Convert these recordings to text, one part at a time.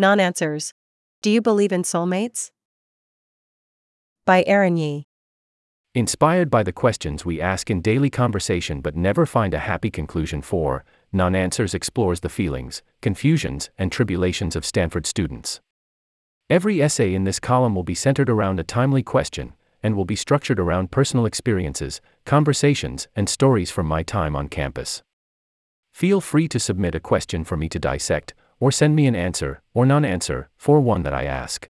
Non answers. Do you believe in soulmates? By Aaron Yee. Inspired by the questions we ask in daily conversation but never find a happy conclusion for, Non Answers explores the feelings, confusions, and tribulations of Stanford students. Every essay in this column will be centered around a timely question, and will be structured around personal experiences, conversations, and stories from my time on campus. Feel free to submit a question for me to dissect, or send me an answer, or non answer, for one that I ask.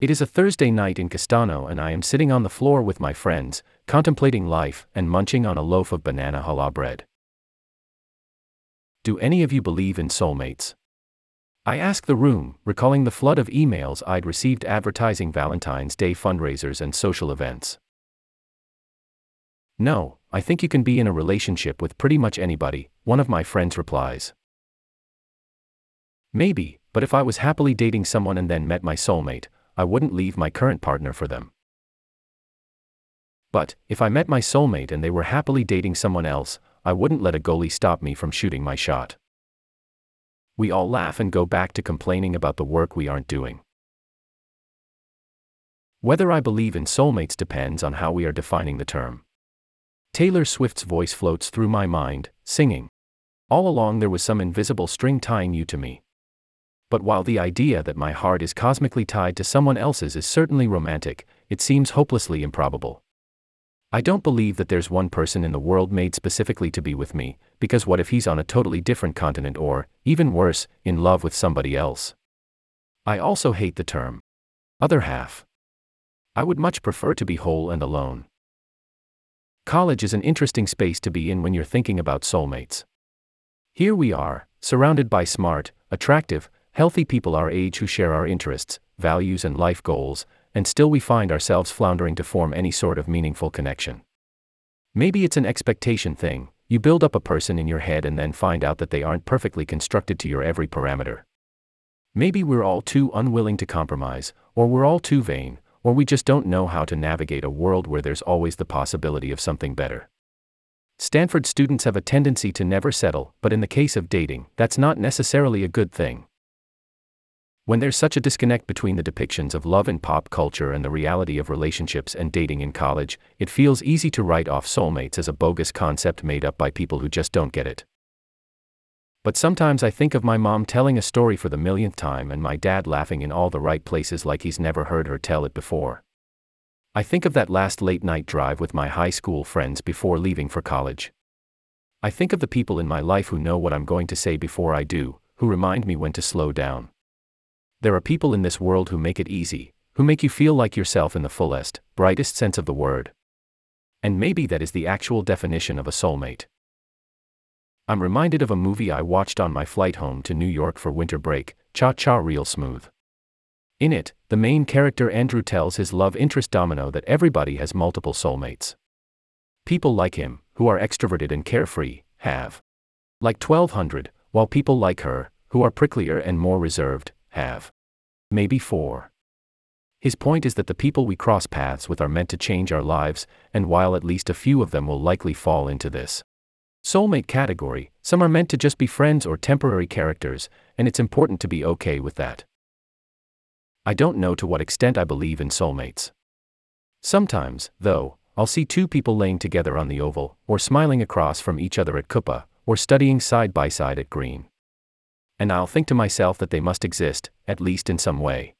It is a Thursday night in Castano, and I am sitting on the floor with my friends, contemplating life and munching on a loaf of banana challah bread. Do any of you believe in soulmates? I ask the room, recalling the flood of emails I'd received advertising Valentine's Day fundraisers and social events. No, I think you can be in a relationship with pretty much anybody, one of my friends replies. Maybe, but if I was happily dating someone and then met my soulmate, I wouldn't leave my current partner for them. But, if I met my soulmate and they were happily dating someone else, I wouldn't let a goalie stop me from shooting my shot. We all laugh and go back to complaining about the work we aren't doing. Whether I believe in soulmates depends on how we are defining the term. Taylor Swift's voice floats through my mind, singing. All along there was some invisible string tying you to me. But while the idea that my heart is cosmically tied to someone else's is certainly romantic, it seems hopelessly improbable. I don't believe that there's one person in the world made specifically to be with me, because what if he's on a totally different continent or, even worse, in love with somebody else? I also hate the term other half. I would much prefer to be whole and alone. College is an interesting space to be in when you're thinking about soulmates. Here we are, surrounded by smart, attractive, healthy people our age who share our interests, values, and life goals, and still we find ourselves floundering to form any sort of meaningful connection. Maybe it's an expectation thing, you build up a person in your head and then find out that they aren't perfectly constructed to your every parameter. Maybe we're all too unwilling to compromise, or we're all too vain, or we just don't know how to navigate a world where there's always the possibility of something better. Stanford students have a tendency to never settle, but in the case of dating, that's not necessarily a good thing. When there's such a disconnect between the depictions of love in pop culture and the reality of relationships and dating in college, it feels easy to write off soulmates as a bogus concept made up by people who just don't get it. But sometimes I think of my mom telling a story for the millionth time and my dad laughing in all the right places like he's never heard her tell it before. I think of that last late night drive with my high school friends before leaving for college. I think of the people in my life who know what I'm going to say before I do, who remind me when to slow down. There are people in this world who make it easy, who make you feel like yourself in the fullest, brightest sense of the word. And maybe that is the actual definition of a soulmate. I'm reminded of a movie I watched on my flight home to New York for winter break, Cha Cha Real Smooth. In it, the main character Andrew tells his love interest Domino that everybody has multiple soulmates. People like him, who are extroverted and carefree, have like 1200, while people like her, who are pricklier and more reserved, have. Maybe four. His point is that the people we cross paths with are meant to change our lives, and while at least a few of them will likely fall into this soulmate category, some are meant to just be friends or temporary characters, and it's important to be okay with that. I don't know to what extent I believe in soulmates. Sometimes, though, I'll see two people laying together on the oval, or smiling across from each other at Coupa, or studying side by side at Green and I'll think to myself that they must exist, at least in some way.